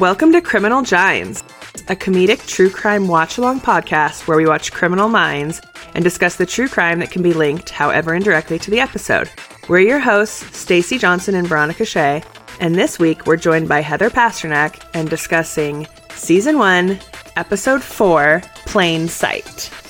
Welcome to Criminal Gines, a comedic true crime watch along podcast where we watch criminal minds and discuss the true crime that can be linked, however indirectly, to the episode. We're your hosts, Stacy Johnson and Veronica Shea, and this week we're joined by Heather Pasternak and discussing Season 1, Episode 4, Plain Sight.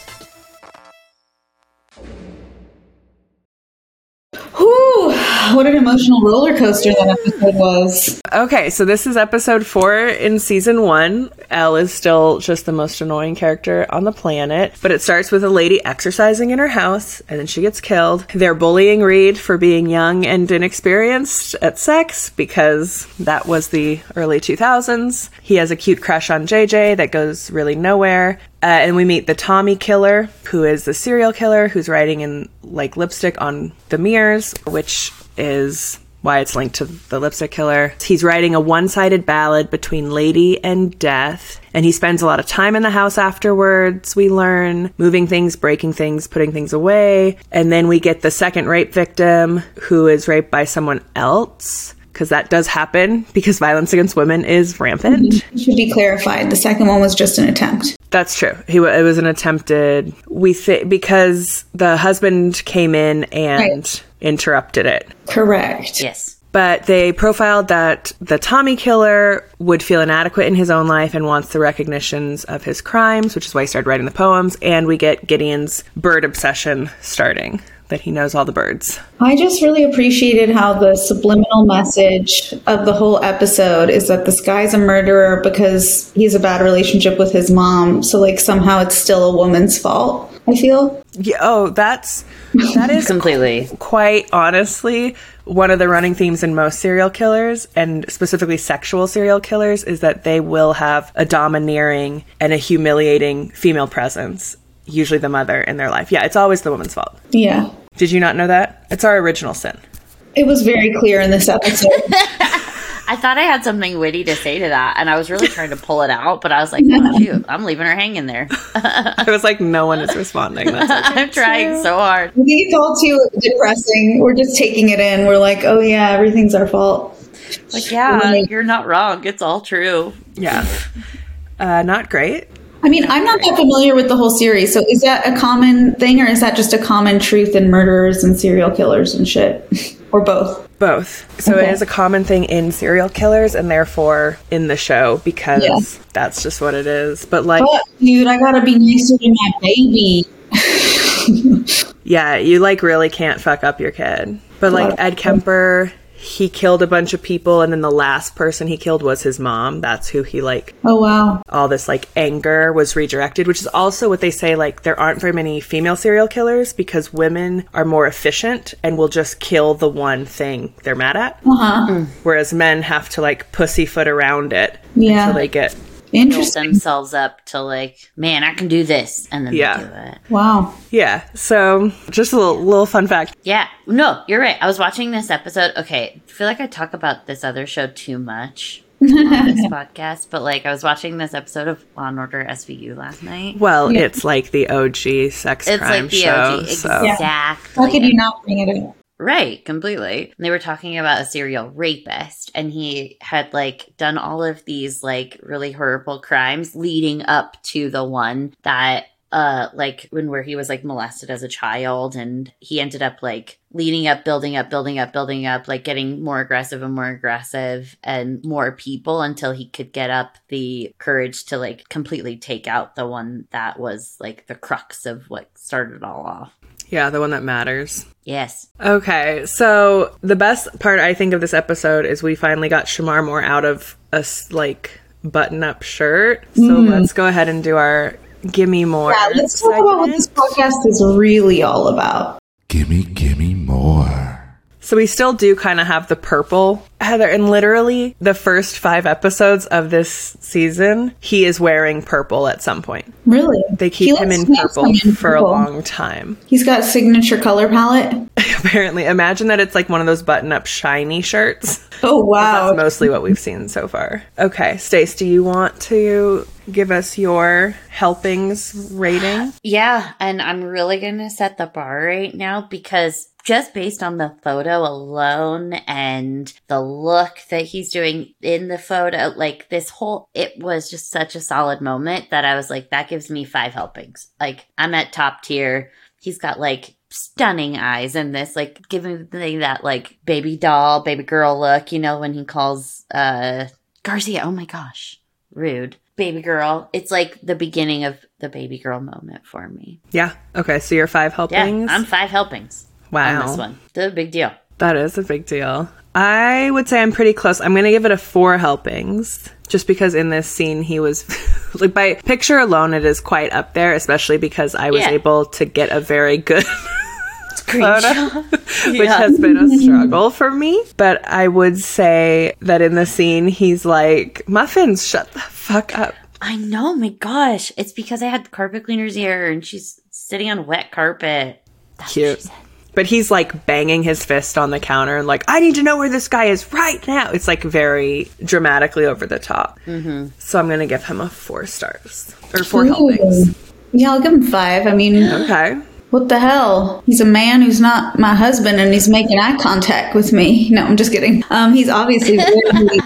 what an emotional roller coaster that episode was. Okay, so this is episode four in season one. Elle is still just the most annoying character on the planet, but it starts with a lady exercising in her house and then she gets killed. They're bullying Reid for being young and inexperienced at sex because that was the early 2000s. He has a cute crush on JJ that goes really nowhere. Uh, and we meet the Tommy killer, who is the serial killer who's writing in like lipstick on the mirrors, which is why it's linked to the lipstick killer. He's writing a one sided ballad between lady and death, and he spends a lot of time in the house afterwards. We learn moving things, breaking things, putting things away. And then we get the second rape victim who is raped by someone else. Because that does happen because violence against women is rampant. It should be clarified. The second one was just an attempt. That's true. He it was an attempted. We think because the husband came in and Right. interrupted it. Correct. Yes. But they profiled that the Tommy killer would feel inadequate in his own life and wants the recognitions of his crimes, which is why he started writing the poems. And we get Gideon's bird obsession starting, that he knows all the birds. I just really appreciated how the subliminal message of the whole episode is that this guy's a murderer because he's a bad relationship with his mom. So, like, somehow it's still a woman's fault, I feel. Yeah, oh, that's that is Completely. quite honestly one of the running themes in most serial killers and specifically sexual serial killers is that they will have a domineering and a humiliating female presence usually the mother in their life yeah it's always the woman's fault Yeah. did you not know that it's our original sin It was very clear in this episode. I thought I had something witty to say to that, and I was really trying to pull it out, but I was like, oh, shoot, I'm leaving her hanging there. i was like no one is responding that's okay. I'm trying so hard. I think it's all too depressing. We're just taking it in. We're like, oh, yeah, everything's our fault. Like, yeah, you're not wrong. It's all true. yeah uh, not great I mean, I'm not that familiar with the whole series. So is that a common thing or is that just a common truth in murderers and serial killers and shit? or both? Both. So Okay. it is a common thing in serial killers and therefore in the show because Yeah. that's just what it is. But like But, dude, I gotta be nicer to my baby. yeah, you like really can't fuck up your kid. But like Ed Kemper, he killed a bunch of people and then the last person he killed was his mom. That's who he like Oh, wow. all this like anger was redirected, which is also what they say like there aren't very many female serial killers because women are more efficient and will just kill the one thing they're mad at. Uh huh. Whereas men have to like pussyfoot around it Yeah. until they get Build themselves up to like, man, I can do this, and then Yeah. they do it. Wow. yeah. So just a little, little fun fact. Yeah, no, you're right. I was watching this episode. Okay, I feel like I talk about this other show too much on this podcast, but like I was watching this episode of Law and Order SVU last night. Well, Yeah. it's like the OG sex It's crime like the show. OG, so exactly. How could you not bring it up? Right, completely. And they were talking about a serial rapist, and he had like done all of these like really horrible crimes leading up to the one that uh like when where he was like molested as a child and he ended up like leading up building up building up building up like getting more aggressive and more aggressive and more people until he could get up the courage to like completely take out the one that was like the crux of what started all off yeah, the one that matters. yes Okay, so the best part I think of this episode is we finally got Shemar Moore out of a s- like button-up shirt. So mm. let's go ahead and do our gimme more. Yeah, let's talk about what this podcast is really all about. Gimme, gimme more. So we still do kind of have the purple Heather, and literally the first five episodes of this season, he is wearing purple at some point. Really? They keep him in purple handsome in for a long time. He's got signature color palette. Apparently, imagine that it's like one of those button-up shiny shirts. Oh wow. That's mostly what we've seen so far. Okay, Stace, do you want to give us your helpings rating? Yeah, and I'm really going to set the bar right now because just based on the photo alone and the look that he's doing in the photo, like this whole, it was just such a solid moment that I was like, that gives me five helpings. Like, I'm at top tier. He's got like stunning eyes in this, like giving me that like baby doll, baby girl look, you know, when he calls uh Garcia, oh my gosh, rude. Baby girl. It's like the beginning of the baby girl moment for me. Yeah. Okay. So you're five helpings. Yeah, helpings. I'm five helpings wow. on this one. The big deal. That is a big deal. I would say I'm pretty close. I'm going to give it a four helpings just because in this scene he was like by picture alone it is quite up there, especially because I was Yeah. able to get a very good photo, which Yeah. has been a struggle for me. But I would say that in the scene he's like, "Muffins, shut the fuck up." I know, my gosh. It's because I had carpet cleaner's ear and she's sitting on wet carpet. That's what she Cute. But he's like banging his fist on the counter and like, I need to know where this guy is right now. It's like very dramatically over the top. Mm-hmm. So I'm going to give him a four stars or four helpings. Yeah, I'll give him five. I mean, Okay. what the hell? He's a man who's not my husband and he's making eye contact with me. No, I'm just kidding. Um, he's obviously very,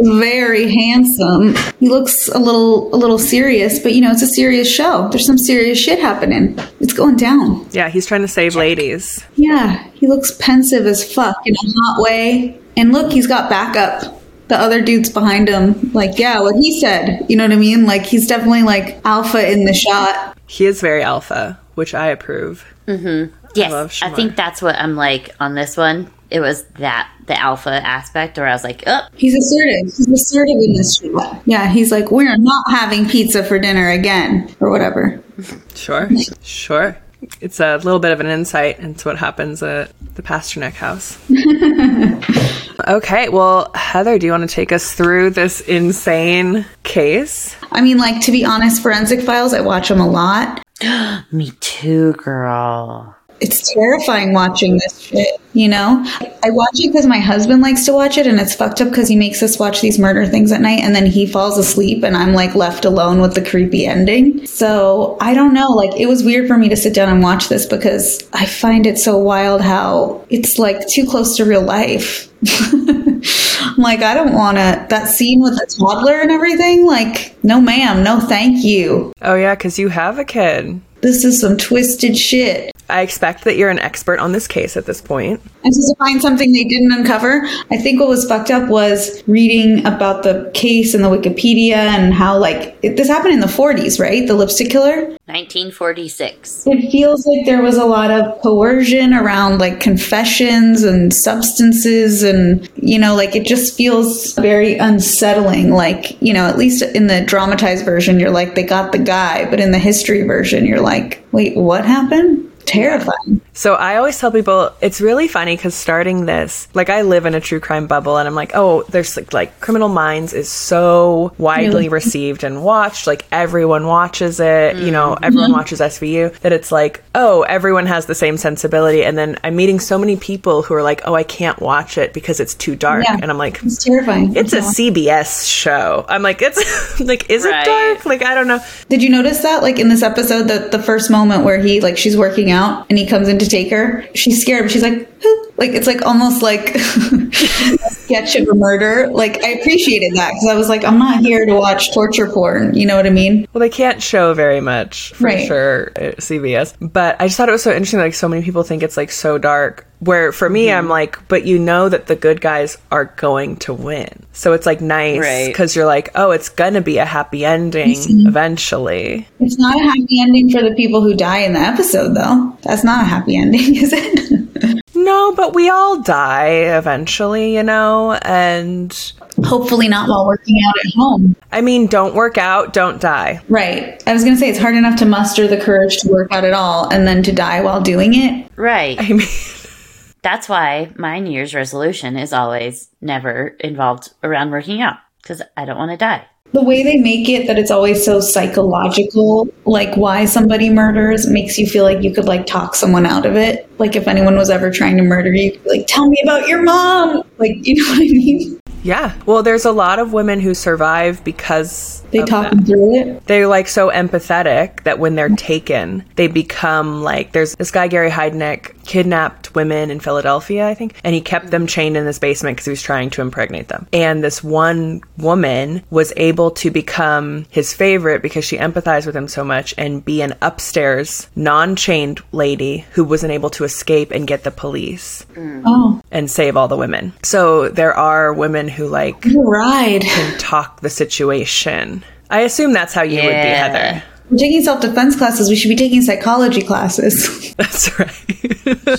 very handsome. He looks a little a little serious, but you know, it's a serious show. There's some serious shit happening. It's going down. Yeah, he's trying to save ladies. Yeah, he looks pensive as fuck in a hot way. And look, he's got backup. The other dude's behind him. Like, yeah, what he said. You know what I mean? Like, he's definitely like alpha in the shot. He is very alpha, which I approve. Mm-hmm. Yes, love I, think that's what I'm like on this one. It was that the alpha aspect where I was like, oh, He's assertive. He's assertive in this shot. Yeah, he's like, we're not having pizza for dinner again, or whatever. Sure. sure. It's a little bit of an insight into what happens at the Pasternak house. okay, well, Heather, do you want to take us through this insane case? I mean, like, to be honest, Forensic Files, I watch them a lot. me too, girl. It's terrifying watching this shit, you know? I watch it because my husband likes to watch it, and it's fucked up because he makes us watch these murder things at night, and then he falls asleep, and I'm like left alone with the creepy ending. So I don't know. Like, it was weird for me to sit down and watch this because I find it so wild how it's like too close to real life. I'm like, I don't want to. That scene with the toddler and everything, like, no, ma'am, no, thank you. Oh, yeah, because you have a kid. This is some twisted shit. I expect that you're an expert on this case at this point. And so to find something they didn't uncover, I think what was fucked up was reading about the case and the Wikipedia and how, like, it, this happened in the 40s, right? The lipstick killer. 1946. It feels like there was a lot of coercion around, like, confessions and substances. And, you know, like, it just feels very unsettling. Like, you know, at least in the dramatized version, you're like, they got the guy. But in the history version, you're like, wait, what happened? Terrifying. So I always tell people it's really funny because starting this, like I live in a true crime bubble, and I'm like, oh, there's like, like Criminal Minds is so widely Really? received and watched. Like everyone watches it, you know, mm-hmm. everyone watches SVU. That it's like, oh, everyone has the same sensibility. And then I'm meeting so many people who are like, oh, I can't watch it because it's too dark, Yeah. and I'm like. It's terrifying. It's a CBS show. I'm like, it's like, is Right. it dark? Like, I don't know. Did you notice that, like in this episode, that the first moment where he, like, she's working out and he comes in to take her, she's scared, but she's like, "Huh." Like it's like almost like a sketch of a murder. Like I appreciated that because I was like, I'm not here to watch torture porn. You know what I mean? Well, they can't show very much for Right. sure at CBS. But I just thought it was so interesting. Like, so many people think it's like so dark. Where for me, Mm-hmm. I'm like, but you know that the good guys are going to win. So it's like nice Right. because you're like, oh, it's gonna be a happy ending eventually. It's not a happy ending for the people who die in the episode, though. That's not a happy ending, is it? No, but we all die eventually, you know. And Hopefully, not while working out at home. I mean, don't work out, don't die. Right. I was gonna say it's hard enough to muster the courage to work out at all, and then to die while doing it. Right. I mean, That's why my New Year's resolution is always never involved around working out because I don't want to die. The way they make it that it's always so psychological, like why somebody murders, makes you feel like you could like talk someone out of it. Like if anyone was ever trying to murder you, like, tell me about your mom. Like, you know what I mean? Yeah. Well, there's a lot of women who survive because They talk them through it. They're like so empathetic that when they're taken, they become like there's this guy Gary Heidnick kidnapped women in Philadelphia, I think, and he kept them chained in this basement because he was trying to impregnate them. And this one woman was able to become his favorite because she empathized with him so much and be an upstairs non-chained lady who wasn't able to escape and get the police Oh, and save all the women. So there are women who like what a ride. can talk the situation. I assume that's how you would be, Heather. We're taking self defense classes. We should be taking psychology classes. That's right.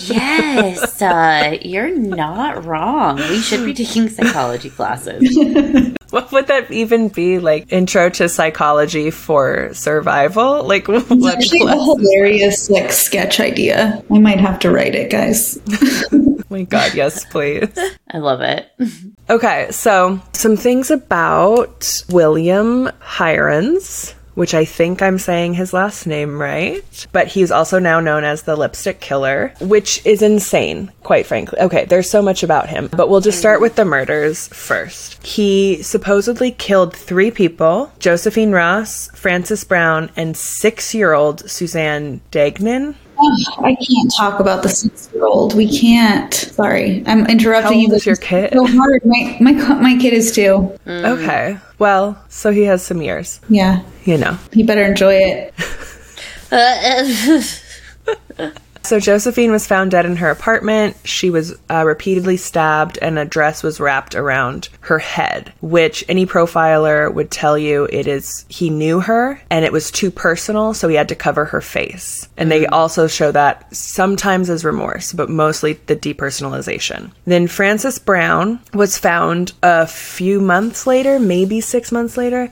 Yes, uh, you're not wrong. We should be taking psychology classes. what would that even be? Like intro to psychology for survival? Like what It's actually a class? hilarious like sketch idea. I might have to write it, guys. Oh my god, yes, please. I love it. Okay, so some things about William Heirens, which I think I'm saying his last name right, but he's also now known as the lipstick killer, which is insane, quite frankly. Okay, there's so much about him, but we'll just start with the murders first. He supposedly killed three people Josephine Ross, Frances Brown, and six year old Suzanne Degnan. Ugh, I can't talk about the six year old. We can't. Sorry, I'm interrupting How you. old but is your kid? So hard. My my my kid is two. Mm. Okay, well, so he has some years, Yeah, you know. you better enjoy it. So Josephine was found dead in her apartment. She was uh, repeatedly stabbed, and a dress was wrapped around her head, which any profiler would tell you it is. He knew her, and it was too personal, so he had to cover her face. And they also show that sometimes as remorse, but mostly the depersonalization. Then Frances Brown was found a few months later, maybe six months later,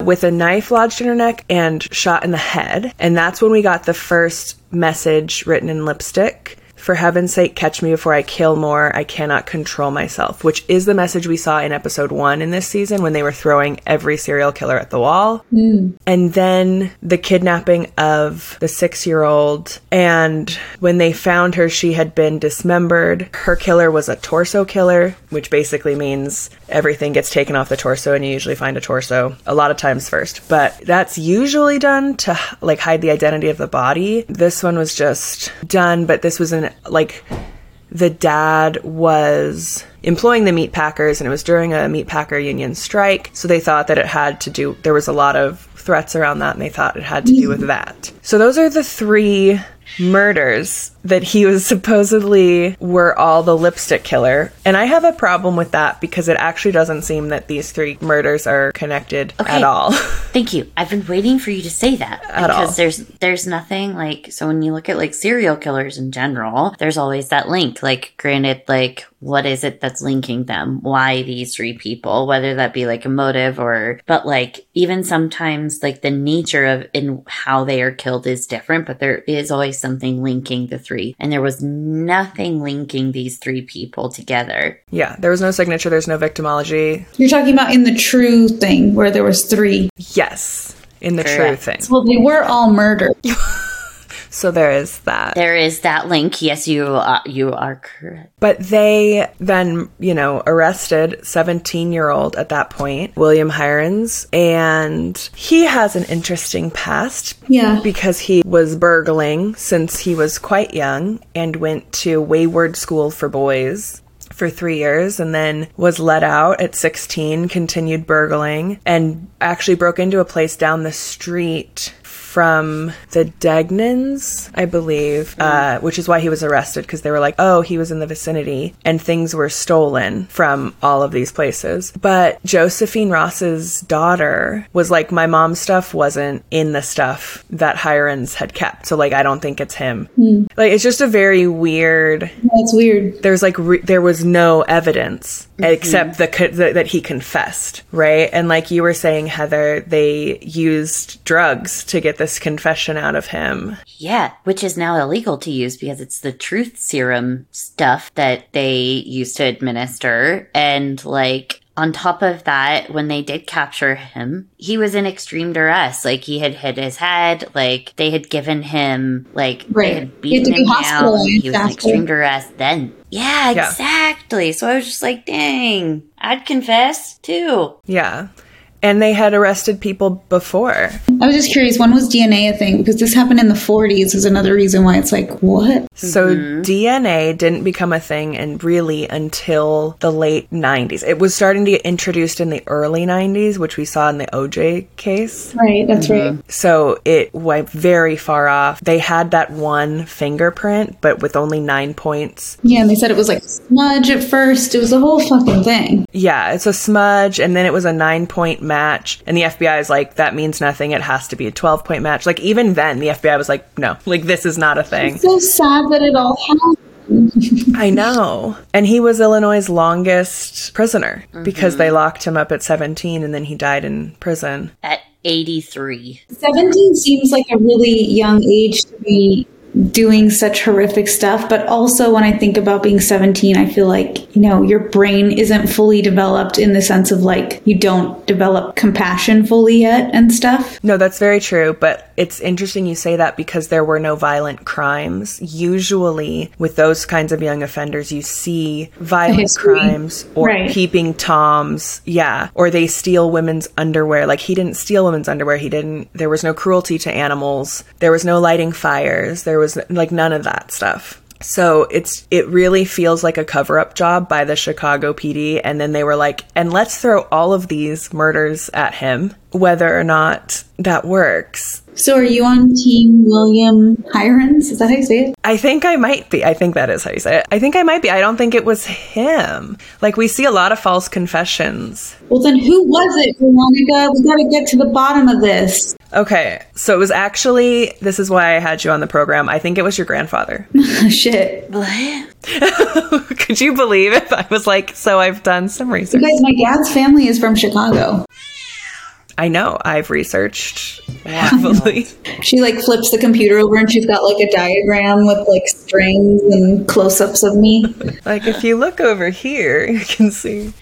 with a knife lodged in her neck and shot in the head. And that's when we got the first message written lipstick. For heaven's sake, catch me before I kill more. I cannot control myself, which is the message we saw in episode one in this season when they were throwing every serial killer at the wall. Hmm. And then the kidnapping of the six year old. And when they found her, she had been dismembered. Her killer was a torso killer, which basically means everything gets taken off the torso, and you usually find a torso a lot of times first. But that's usually done to like hide the identity of the body. This one was just done, but this was an like the dad was employing the meat packers and it was during a meat packer union strike so they thought that it had to do there was a lot of threats around that and they thought it had to do with that. So those are the three murders that he was supposedly were all the lipstick killer and i have a problem with that because it actually doesn't seem that these three murders are connected Okay. at all Thank you. I've been waiting for you to say that At because all. there's there's nothing like so when you look at like serial killers in general, there's always that link. Like granted, like what is it that's linking them? Why these three people? Whether that be like a motive or but like even sometimes like the nature of in how they are killed is different, but there is always something linking the three. And there was nothing linking these three people together. yeah there was no signature there's no victimology You're talking about in the true thing where there was three. yes in the true thing Well, they were all murdered. so there is that There is that link. Yes, you uh, you are correct. But they then, you know, arrested 17 year old at that point, William Heirens, and he has an interesting past Yeah. because he was burgling since he was quite young and went to Wayward School for Boys for three years and then was let out at 16, continued burgling, and actually broke into a place down the street from the Degnans, I believe, uh, which is why he was arrested because they were like, oh, he was in the vicinity and things were stolen from all of these places. But Josephine Ross's daughter was like, my mom's stuff wasn't in the stuff that Heirens had kept. So, like, I don't think it's him. Like, it's just a very weird That's weird. there's like re- there was no evidence Mm-hmm. except the, the that he confessed right? And like you were saying heather they used drugs to get this confession out of him. Yeah, which is now illegal to use because it's the truth serum stuff that they used to administer. And like, on top of that, when they did capture him, he was in extreme duress. Like he had hit his head. Like they had given him like Right. they had He had beaten to be him down. hospitalized He was in extreme duress. Then yeah, Yeah. exactly. So I was just like, dang, I'd confess too. Yeah. And they had arrested people before. I was just curious, when was DNA a thing? Because this happened in the 40s is another reason why it's like, what? So mm-hmm. DNA didn't become a thing and really until the late 90s. It was starting to get introduced in the early 90s, which we saw in the OJ case. Right, that's mm-hmm. right. So it went very far off. They had that one fingerprint, but with only nine points. Yeah, and they said it was like smudge at first. It was a whole fucking thing. Yeah, it's a smudge, and then it was a nine point match. And the FBI is like, that means nothing. It has to be a 12 point match. Like, even then, the FBI was like, no, like, this is not a thing. So sad that it all happened. I know. And he was Illinois' longest prisoner mm-hmm. because they locked him up at 17 and then he died in prison. At 83. 17 seems like a really young age to be doing such horrific stuff. But also, when I think about being 17, I feel like, you know, your brain isn't fully developed in the sense of like you don't develop compassion fully yet and stuff. No, that's very true, but it's interesting you say that because there were no violent crimes. Usually, with those kinds of young offenders, you see violent crimes or Right. peeping toms, yeah, or they steal women's underwear. Like he didn't steal women's underwear. He didn't. There was no cruelty to animals. There was no lighting fires. There was like none of that stuff. So it's it really feels like a cover up job by the Chicago PD and then they were like and let's throw all of these murders at him whether or not that works. So, are you on Team William Heirens? Is that how you say it? I think I might be. I think that is how you say it. I think I might be. I don't think it was him. Like we see a lot of false confessions. Well, then who was it, Veronica? We got to get to the bottom of this. Okay, so it was actually this is why I had you on the program. I think it was your grandfather. Shit. What? Could you believe it? I was like, so I've done some research. You guys, my dad's family is from Chicago. I know. I've researched heavily. She like flips the computer over and she's got like a diagram with like strings and close ups of me. Like if you look over here, you can see.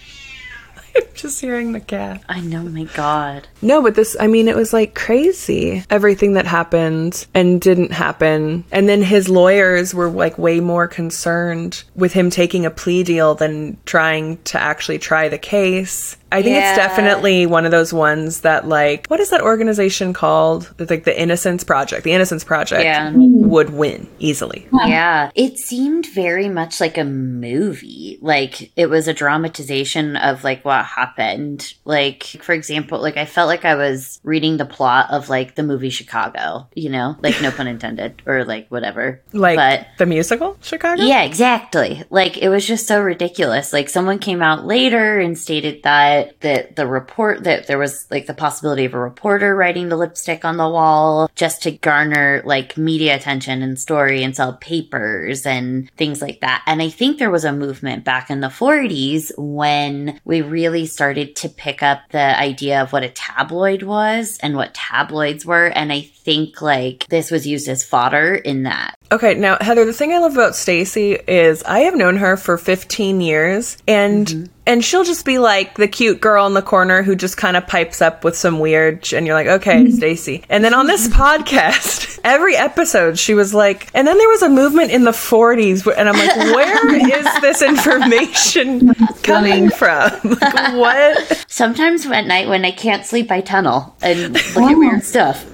I'm just hearing the cat. I know, my God. No, but this, I mean, it was like crazy. Everything that happened and didn't happen. And then his lawyers were like way more concerned with him taking a plea deal than trying to actually try the case. I think Yeah. it's definitely one of those ones that, like, what is that organization called? It's like the Innocence Project. The Innocence Project Yeah. would win easily. Yeah, it seemed very much like a movie. Like it was a dramatization of like what happened. Like for example, like I felt like I was reading the plot of like the movie Chicago, you know? Like no pun intended or like whatever. Like but the musical Chicago? yeah, exactly. Like it was just so ridiculous. Like someone came out later and stated that that the report that there was like the possibility of a reporter writing the lipstick on the wall just to garner like media attention and story and sell papers and things like that. And I think there was a movement back in the 40s when we really started to pick up the idea of what a tabloid was and what tabloids were and I think like this was used as fodder in that. Okay, now Heather, the thing I love about Stacy is I have known her for 15 years and mm-hmm. And she'll just be like the cute girl in the corner who just kind of pipes up with some weird sh- and you're like, "Okay, Stacy." And then on this podcast, every episode she was like, and then there was a movement in the 40s and I'm like, "Where is this information coming from?" Like, what? Sometimes at night when I can't sleep, I tunnel and look at weird stuff.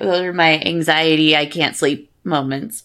Those are my anxiety, I can't sleep moments.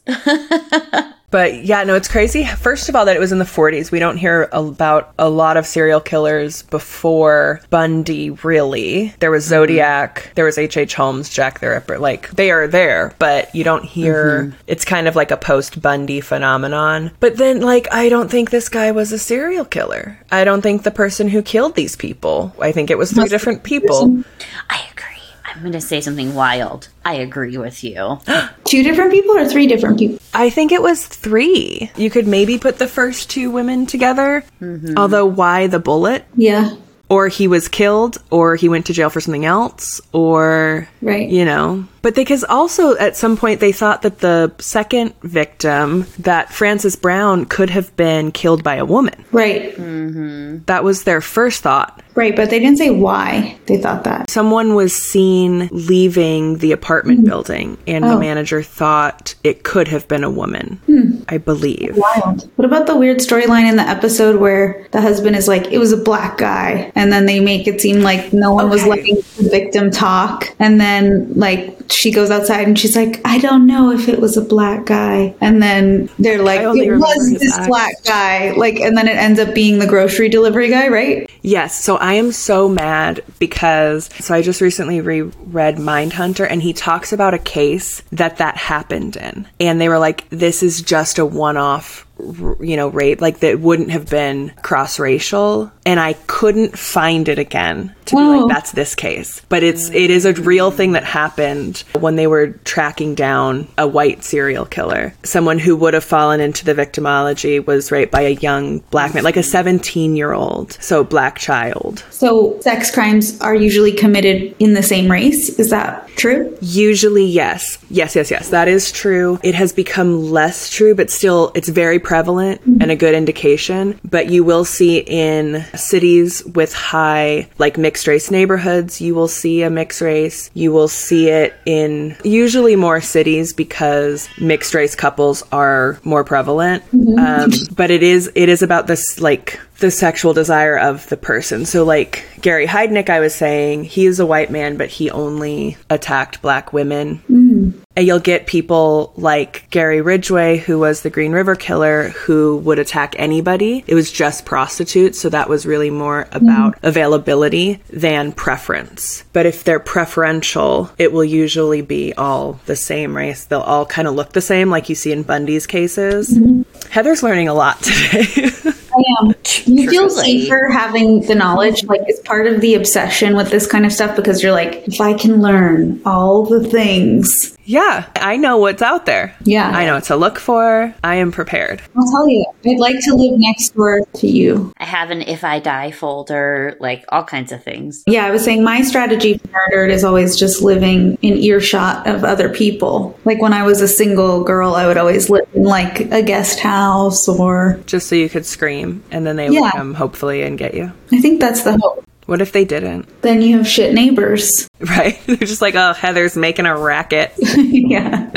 But yeah, no, it's crazy. First of all, that it was in the 40s. We don't hear about a lot of serial killers before Bundy, really. There was mm-hmm. Zodiac, there was H.H. Holmes, Jack the Ripper. Like, they are there, but you don't hear. Mm-hmm. It's kind of like a post Bundy phenomenon. But then, like, I don't think this guy was a serial killer. I don't think the person who killed these people, I think it was three different people. I agree. I'm going to say something wild. I agree with you. Two different people or three different people? I think it was three. You could maybe put the first two women together. Mm-hmm. Although, why the bullet? Yeah. or he was killed, or he went to jail for something else, or Right. you know. But because also at some point they thought that the second victim, that Frances Brown, could have been killed by a woman. Right. Mm-hmm. That was their first thought. Right. But they didn't say why they thought that. Someone was seen leaving the apartment mm-hmm. building, and the Oh. manager thought it could have been a woman. Hmm. I believe. Wild. What about the weird storyline in the episode where the husband is like, it was a black guy, and then they make it seem like no one was letting the victim talk, and then like she goes outside and she's like, I don't know if it was a black guy, and then they're like, it was this act. black guy, like, and then it ends up being the grocery delivery guy, right? Yes, so I am so mad because so I just recently reread Mindhunter and he talks about a case that that happened in. And they were like this is just a one-off r- you know rape like that wouldn't have been cross-racial and I couldn't find it again to be Oh. like that's this case. But it's it is a real thing that happened when they were tracking down a white serial killer. Someone who would have fallen into the victimology was raped by a young black man, like a 17-year-old, so black child. So sex crimes are usually committed in the same race. Is that true? Usually, yes. Yes, yes, yes. That is true. It has become less true, but still, it's very prevalent mm-hmm. and a good indication. But you will see in cities with high, like mixed race neighborhoods, you will see a mixed race. You will see it in usually more cities because mixed race couples are more prevalent. Mm-hmm. Um, but it is, it is about this, like, the sexual desire of the person. So, like Gary Heidnick, I was saying, he is a white man, but he only attacked black women. Mm-hmm. And you'll get people like Gary Ridgway, who was the Green River Killer, who would attack anybody. It was just prostitutes, so that was really more about mm-hmm. availability than preference. But if they're preferential, it will usually be all the same race. They'll all kind of look the same, like you see in Bundy's cases. Mm-hmm. Heather's learning a lot today. I am. You feel safer having the knowledge. Like it's part of the obsession with this kind of stuff because you're like, if I can learn all the things, yeah, I know what's out there. Yeah. I know what to look for. I am prepared. I'll tell you, I'd like to live next door to you. I have an if I die folder, like all kinds of things. Yeah, I was saying my strategy for murdered is always just living in earshot of other people. Like when I was a single girl, I would always live in like a guest house or Just so you could scream and then they Yeah. would come hopefully and get you. I think that's the hope. What if they didn't? Then you have shit neighbors. Right? They're just like, oh, Heather's making a racket. yeah.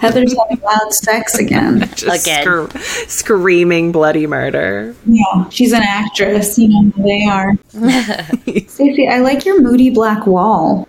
Heather's having loud sex again. Just Again. scr- screaming bloody murder. Yeah, she's an actress. You know who they are. Stacy, I like your moody black wall.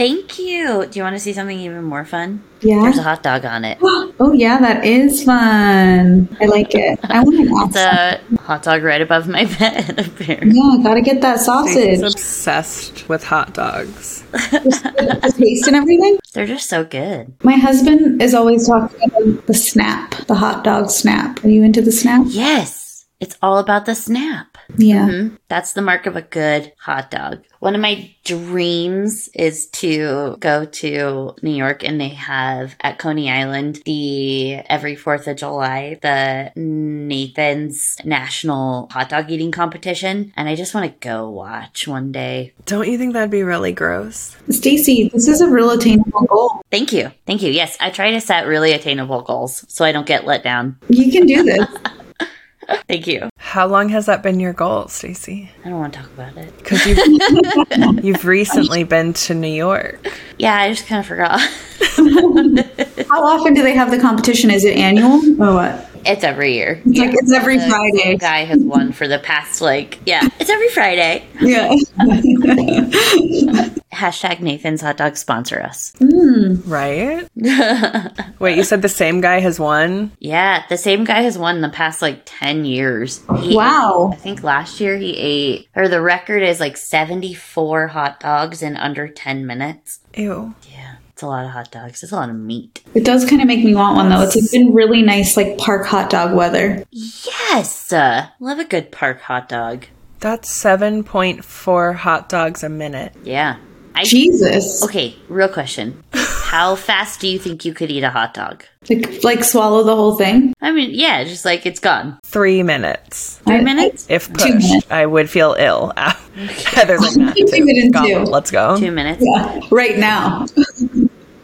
Thank you. Do you want to see something even more fun? Yeah. There's a hot dog on it. Oh yeah, that is fun. I like it. I want an It's a hot dog right above my bed, apparently. Yeah, gotta get that She's sausage. obsessed with hot dogs. the taste and everything. They're just so good. My husband is always talking about the snap, the hot dog snap. Are you into the snap? Yes, it's all about the snap. Yeah. Mhm. That's the mark of a good hot dog. One of my dreams is to go to New York and they have at Coney Island the every 4th of July, the Nathan's National Hot Dog Eating Competition. And I just want to go watch one day. Don't you think that'd be really gross? Stacy, this is a real attainable goal. Thank you. Thank you. Yes, I try to set really attainable goals so I don't get let down. You can do this. Thank you. How long has that been your goal, Stacy? I don't want to talk about it. Because you've, you've recently been to New York. Yeah, I just kind of forgot. How often do they have the competition? Is it annual or what? It's every year. It's like it's every The Friday. guy has won for the past like yeah, it's every Friday. Yeah. Hashtag Nathan's hot dog sponsor us. Hmm, right? Wait, you said the same guy has won? Yeah, the same guy has won the past like ten years. He Wow. I think last year he ate or the record is like seventy four hot dogs in under ten minutes. Ew. Yeah. It's a lot of hot dogs. It's a lot of meat. It does kind of make me want one though. It's been really nice, like park hot dog weather. Yes. Uh, love a good park hot dog. That's 7.4 hot dogs a minute. Yeah. I Jesus. Okay, real question. How fast do you think you could eat a hot dog? Like, like swallow the whole thing. I mean, yeah, just like it's gone. Three minutes. Three minutes? If Two pushed, minutes. I would feel ill. Heather's like, nah, Keep two. it in two. Let's go. Two minutes. Yeah, right now.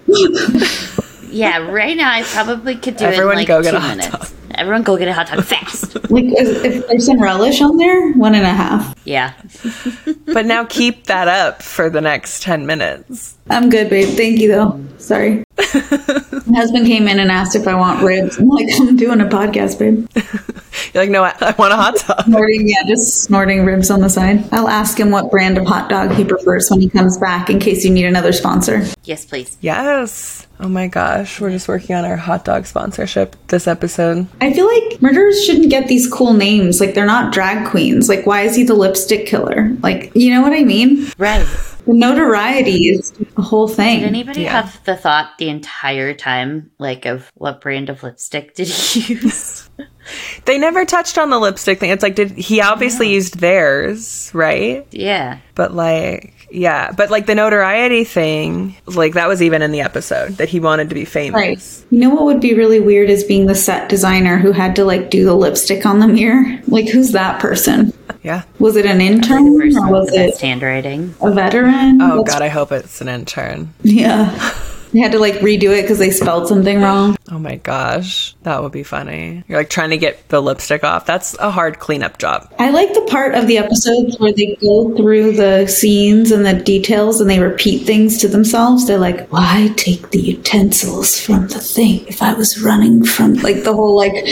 Yeah, right now I probably could do Everyone it in like go get two a hot minutes. dog. Everyone go get a hot dog fast. Like, if if there's some relish on there, one and a half. yeah. But now keep that up for the next 10 minutes. I'm good, babe. Thank you, though. Sorry. My husband came in and asked if I want ribs. I'm like, I'm doing a podcast, babe. You're like, no, I, I want a hot dog. Snorting, yeah, just snorting ribs on the side. I'll ask him what brand of hot dog he prefers when he comes back in case you need another sponsor. Yes, please. Yes. Oh my gosh. We're just working on our hot dog sponsorship this episode. I feel like murderers shouldn't get these cool names. Like, they're not drag queens. Like, why is he the lipstick killer? Like, you know what I mean? Right. The notoriety is a whole thing. Did anybody Yeah. have the thought the entire time, like, of what brand of lipstick did he use? They never touched on the lipstick thing. It's like, did he obviously used theirs, right? yeah. But like, yeah, but like the notoriety thing, like that was even in the episode that he wanted to be famous. Right. You know what would be really weird is being the set designer who had to like do the lipstick on the mirror. Like, who's that person? Yeah. Was it an intern or with was it best handwriting. a veteran? Oh That's- god, I hope it's an intern. Yeah. They had to like redo it because they spelled something wrong. Oh my gosh, that would be funny. You're like trying to get the lipstick off. That's a hard cleanup job. I like the part of the episodes where they go through the scenes and the details and they repeat things to themselves. They're like, why take the utensils from the thing if I was running from like the whole like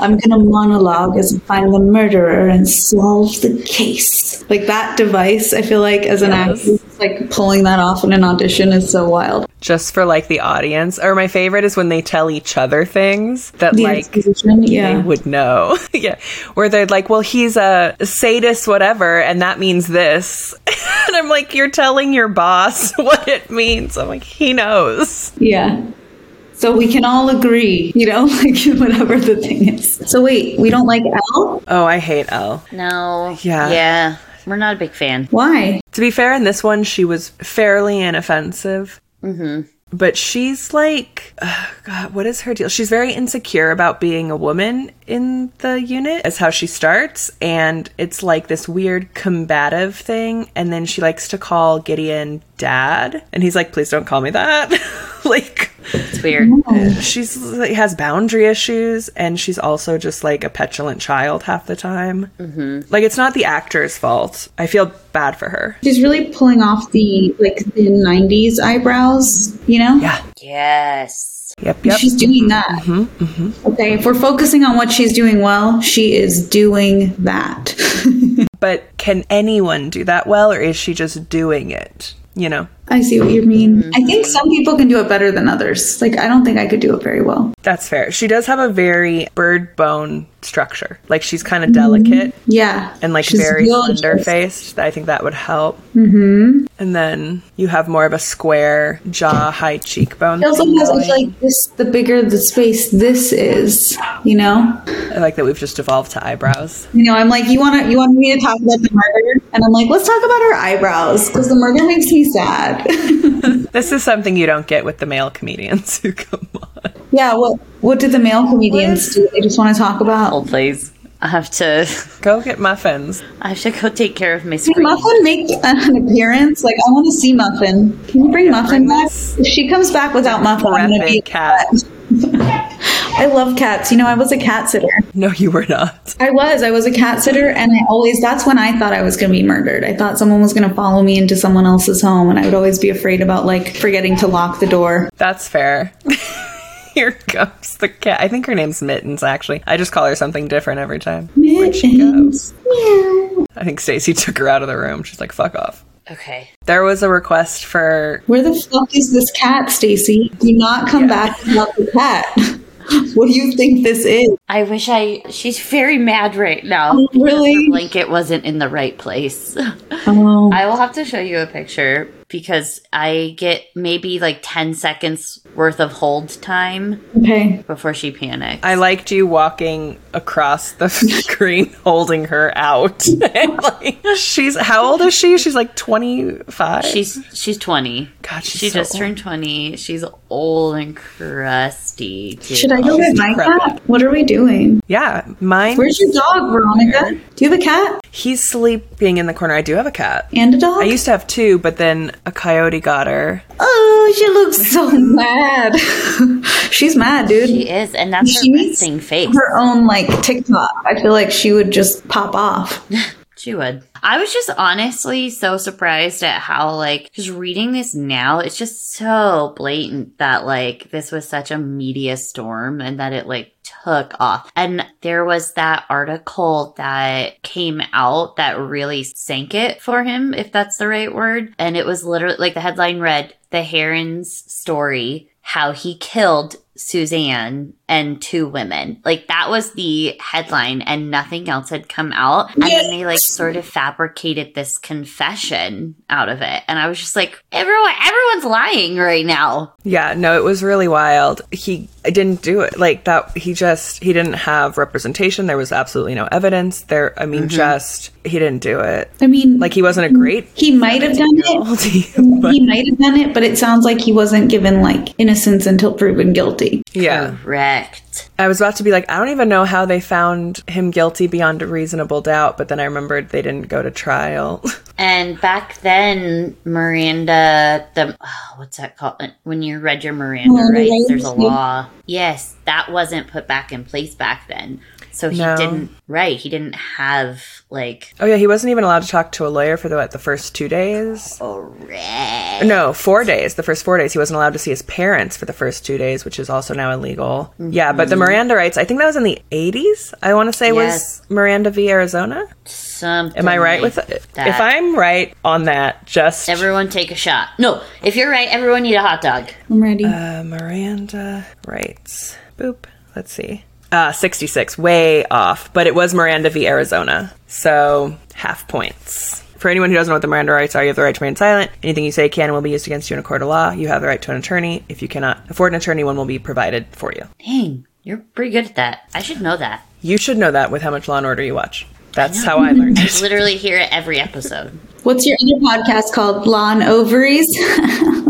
I'm gonna monologue as I find the murderer and solve the case. Like that device, I feel like as an Yes. actor, like pulling that off in an audition is so wild. Just for like the audience. Or my favorite is when they tell each other things that The like exposition, they would know. yeah. Where they're like, well, he's a sadist, whatever, and that means this. and I'm like, you're telling your boss what it means. I'm like, he knows. Yeah. So we can all agree, you know, like whatever the thing is. So wait, we don't like Elle? Oh, I hate Elle. No. Yeah. Yeah. We're not a big fan. Why? To be fair, in this one, she was fairly inoffensive. Mm-hmm. But she's like, ugh, God, what is her deal? She's very insecure about being a woman in the unit, is how she starts. And it's like this weird combative thing. And then she likes to call Gideon dad. And he's like, please don't call me that. like, It's weird. she's like, has boundary issues. And she's also just like a petulant child half the time. Mm-hmm. Like, it's not the actor's fault. I feel bad for her. She's really pulling off the like the '90s eyebrows, you know. Yeah. Yes. Yep, yep. She's doing mm-hmm. that. Mm-hmm, mm-hmm. Okay, if we're focusing on what she's doing well, she is doing that. But can anyone do that well, or is she just doing it? You know, I see what you mean. I think some people can do it better than others. Like, I don't think I could do it very well. that's fair. She does have a very bird bone structure. Like she's kind of delicate Yeah. and like She's very slender faced. I think that would help. Mm-hmm. And then you have more of a square jaw, high cheekbone. It also has like this. The bigger the space this is, you know. I like that we've just evolved to eyebrows. You know, I'm like, you want to, you want me to talk about the murder, and I'm like, let's talk about her eyebrows because the murder makes me sad. This is something you don't get with the male comedians who come on. yeah. What What do the male comedians do? They just want to talk about. Hold, please. I have to. Go get muffins. I have to go take care of my Can. Muffin make an appearance? Like, I want to see Muffin. Can you bring Muffin bring back? this If she comes back without Muffin, I'm gonna be Rapid cat. I love cats. You know, I was a cat sitter. No, you were not. I was. I was a cat sitter, and I always, that's when I thought I was going to be murdered. I thought someone was going to follow me into someone else's home, and I would always be afraid about, like, forgetting to lock the door. That's fair. Here comes the cat. I think her name's Mittens, actually. I just call her something different every time. Where'd she go? Mittens. Meow. I think Stacy took her out of the room. She's like, fuck off. Okay. There was a request for. Where the fuck is this cat, Stacy? Do not come back without the cat. what do you think this is? I wish I. She's very mad right now. Oh, really? Her blanket wasn't in the right place. Oh, I will have to show you a picture because I get maybe like 10 seconds worth of hold time okay. before she panics. I liked you walking across the screen holding her out. like, she's how old is she? She's like 25. She's she's 20. God, she's she so just turned 20. She's old and crusty. Too. Should I go get my decrepit. cat? What are we doing? Yeah, mine. Where's your dog, Veronica? Do you have a cat He's sleeping in the corner. I do have a cat. and a dog? I used to have two, but then a coyote got her. oh, she looks so mad. She's mad, dude. She is, and that's her She needs resting face. her own like TikTok. I feel like she would just pop off. She would. I was just honestly so surprised at how, like, just reading this now, it's just so blatant that, like, this was such a media storm and that it, like, took off. And there was that article that came out that really sank it for him, if that's the right word. And it was literally, like, the headline read, The Heirens' Story How He Killed Suzanne and two women. Like that was the headline and nothing else had come out. And then they like sort of fabricated this confession out of it. And I was just like, everyone everyone's lying right now. Yeah, no, it was really wild. He didn't do it like that. He just he didn't have representation. There was absolutely no evidence. There, I mean, mm-hmm. just he didn't do it. I mean, Like he wasn't a great. he might have done it. but He might have done it, but it sounds like he wasn't given like innocence until proven guilty. Yeah, Correct. I was about to be like, I don't even know how they found him guilty beyond a reasonable doubt. But then I remembered they didn't go to trial. And back then, Miranda, the oh, what's that called? When you read your Miranda Miranda rights, rights, there's a law. Yes, that wasn't put back in place back then. So he No. didn't. Right, he didn't have like. oh yeah, he wasn't even allowed to talk to a lawyer for the what, the first two days. Correct. No, four days. The first four days, he wasn't allowed to see his parents for the first two days, which is also now illegal. Yeah, but the Miranda rights, I think that was in the 80s, I want to say, Yes. was Miranda v. Arizona. Something. Am I right with like it? that. If I'm right on that, just Everyone take a shot. No, if you're right, everyone need a hot dog. I'm ready. uh, Miranda rights. Boop. Let's see. Uh, 66, way off, but it was Miranda v. Arizona. So half points. For anyone who doesn't know what the Miranda rights are, you have the right to remain silent. Anything you say can and will be used against you in a court of law. You have the right to an attorney. If you cannot afford an attorney, one will be provided for you. Dang, you're pretty good at that. I should know that. You should know that with how much Law and Order you watch. That's how I learned it. Literally hear it every episode. What's your other podcast called? Lawn Ovaries?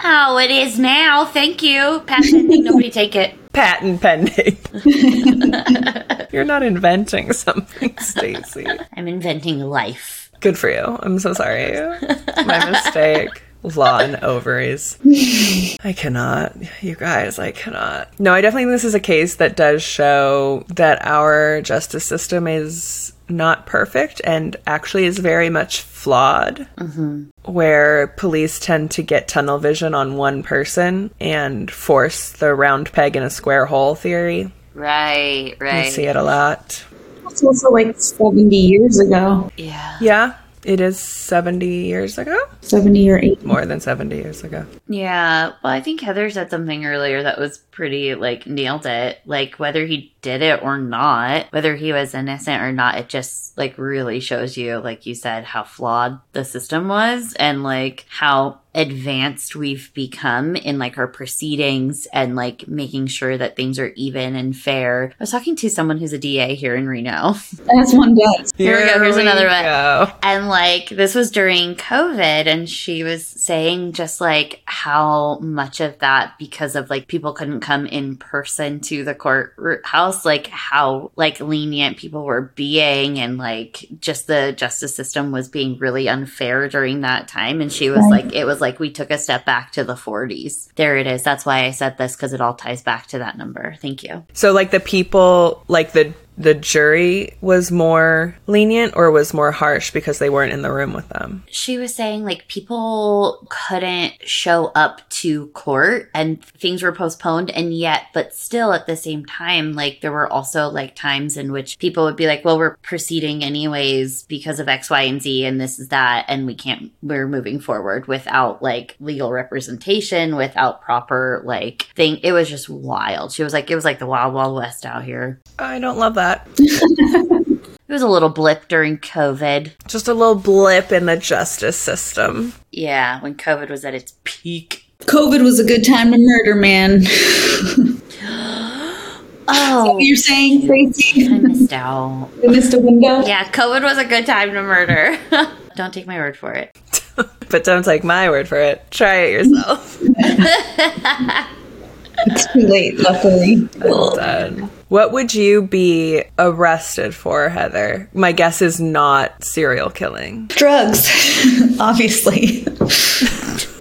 Oh, it is now. Thank you. Patent pending. Nobody take it. Patent pending. You're not inventing something, Stacy. I'm inventing life. Good for you. I'm so sorry. My mistake. Law and ovaries. I cannot. You guys, I cannot. No, I definitely think this is a case that does show that our justice system is not perfect and actually is very much flawed. Mm-hmm. Where police tend to get tunnel vision on one person and force the round peg in a square hole theory. Right, I right. see it a lot. That's also like 70 years ago. Yeah. Yeah, it is 70 years ago. 70 or 80. More than 70 years ago. Yeah. Well, I think Heather said something earlier that was pretty, like, nailed it. Like, whether he did it or not, whether he was innocent or not, it just, like, really shows you, like you said, how flawed the system was and, like, how advanced we've become in like our proceedings and like making sure that things are even and fair. I was talking to someone who's a DA here in Reno As one does. Here we go, here's another one. go. And like this was during COVID, and she was saying just like how much of that because of like people couldn't come in person to the courthouse, like how like lenient people were being, and like just the justice system was being really unfair during that time. And she was Right. like, it was like we took a step back to the 40s. There it is. That's why I said this because it all ties back to that number. Thank you. So like the people like the the jury was more lenient or was more harsh because they weren't in the room with them. she was saying like people couldn't show up to court and things were postponed and yet but still at the same time like there were also like times in which people would be like well we're proceeding anyways because of x y and z and this is that and we can't we're moving forward without like legal representation without proper like thing it was just wild she was like it was like the wild wild west out here I don't love that. It was a little blip during COVID. Just a little blip in the justice system. Yeah, when COVID was at its peak. COVID was a good time to murder, man. Oh, You're saying, Tracy? I missed out. You missed a window? Yeah, COVID was a good time to murder. Don't take my word for it. But don't take my word for it. Try it yourself. It's too late, luckily. Well done. What would you be arrested for, Heather? My guess is not serial killing. Drugs, obviously.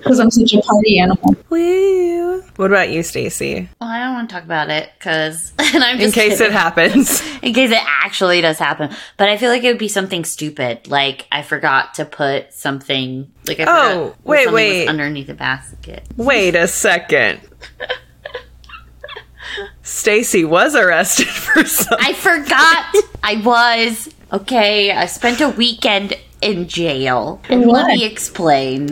Because I'm such a party animal. Woo. What about you, Stacy? Well, I don't want to talk about it because, and I'm In case kidding. it happens. in case it actually does happen. But I feel like it would be something stupid, like I forgot to put something. Like I Oh, when wait, something was wait. underneath the basket. Wait a second. Stacy was arrested for something. I forgot I was okay. I spent a weekend in jail. And let what? me explain.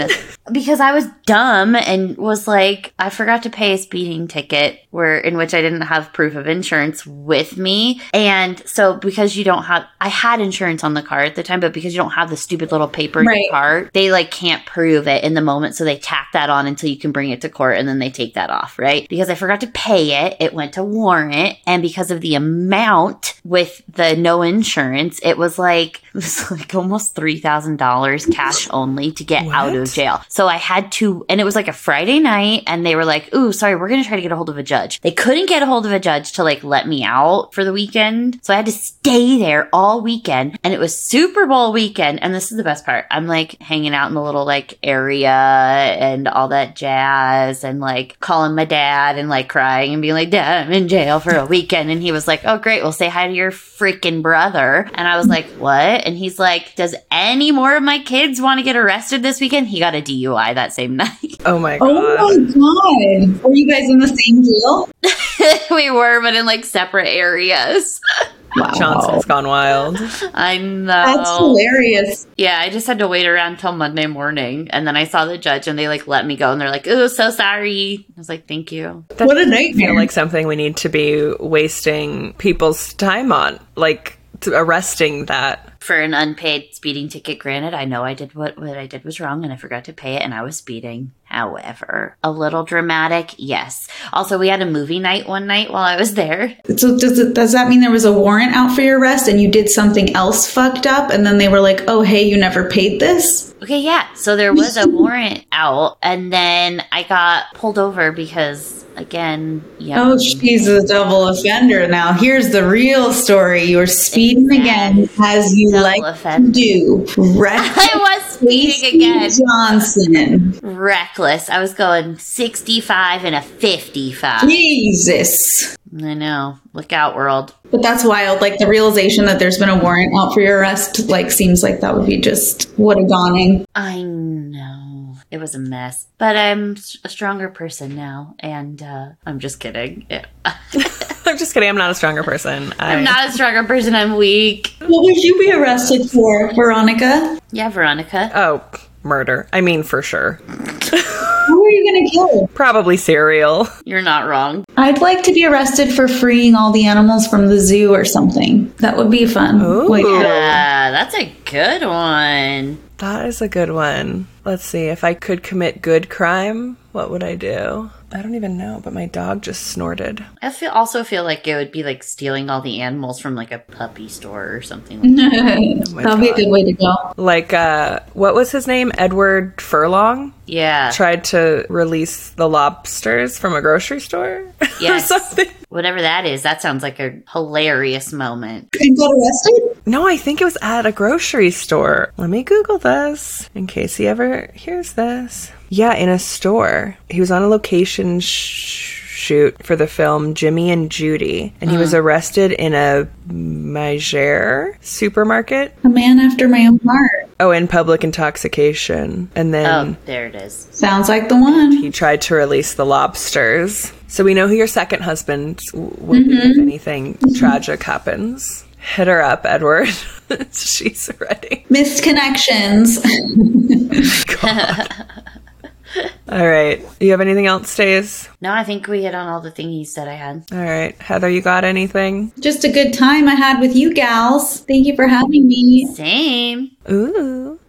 Because I was dumb and was like, I forgot to pay a speeding ticket where in which I didn't have proof of insurance with me. And so because you don't have I had insurance on the car at the time, but because you don't have the stupid little paper in Right. your car, they like can't prove it in the moment. So they tack that on until you can bring it to court and then they take that off, right? Because I forgot to pay it, it went to warrant, and because of the amount with the no insurance, it was like it was like almost three thousand dollars cash only to get out of jail. So I had to, and it was like a Friday night, and they were like, "Ooh, sorry, we're gonna try to get a hold of a judge." They couldn't get a hold of a judge to like let me out for the weekend, so I had to stay there all weekend, and it was Super Bowl weekend. And this is the best part: I'm like hanging out in the little like area and all that jazz, and like calling my dad and like crying and being like, "Dad, I'm in jail for a weekend," and he was like, "Oh, great, well, say hi to your freaking brother," and I was like, "What?" And he's like, "Does any more of my kids want to get arrested this weekend?" He got a DUI that same night. Oh, oh my god. Oh my god. Were you guys in the same jail? we were, but in like separate areas. Wow. Johnson's gone wild. I know. That's hilarious. Yeah, I just had to wait around till Monday morning, and then I saw the judge, and they like let me go, and they're like, "Oh, so sorry." I was like, "Thank you." That What a doesn't nightmare. Feel like something we need to be wasting people's time on, like arresting that. For an unpaid speeding ticket, granted, I know I did what what I did was wrong, and I forgot to pay it, and I was speeding. However, a little dramatic, yes. Also, we had a movie night one night while I was there. So does it, does that mean there was a warrant out for your arrest and you did something else fucked up and then they were like, "Oh, hey, you never paid this"? Okay, yeah. So there was a warrant out, and then I got pulled over because, again, yeah. Oh, she's a double offender now. Here's the real story. You were speeding again as you Double like offender. to do. Reckless I was speeding again. Johnson. Reckless. I was going 65 and a 55. Jesus. I know. Look out, world. But that's wild. Like the realization that there's been a warrant out for your arrest, like seems like that would be just what a dawning. I know. It was a mess. But I'm a stronger person now, and uh, I'm just kidding. Yeah. I'm just kidding. I'm not a stronger person. I, I'm not a stronger person. I'm weak. What would you be arrested for, Veronica? Yeah, Veronica. Oh, murder. I mean, for sure. Who are you gonna kill? Probably cereal. You're not wrong. I'd like to be arrested for freeing all the animals from the zoo or something. That would be fun. Ooh. Like, Ah, that's a good one. That is a good one. Let's see. If I could commit good crime, what would I do? I don't even know, but my dog just snorted. I feel also feel like it would be like stealing all the animals from like a puppy store or something. Like that. my that'd be a good way to go. Like, uh, what was his name? Edward Furlong? Yeah. Tried to release the lobsters from a grocery store? Yes. or something. Whatever that is, that sounds like a hilarious moment. And got arrested? No, I think it was at a grocery store. Let me Google this in case he ever hears this. Yeah, in a store. He was on a location sh- shoot for the film Jimmy and Judy, and he was mm. arrested in a Meijer supermarket. A man after my own heart. Oh, in public intoxication. And then Oh, there it is. Sounds like the one. he tried to release the lobsters. So we know who your second husband w- would be if mm-hmm. anything mm-hmm. tragic happens. Hit her up, Edward. She's ready. Missed connections. All right. You have anything else, Stace? No, I think we hit on all the thingies that I had. All right. Heather, you got anything? Just a good time I had with you gals. Thank you for having me. Same. Ooh.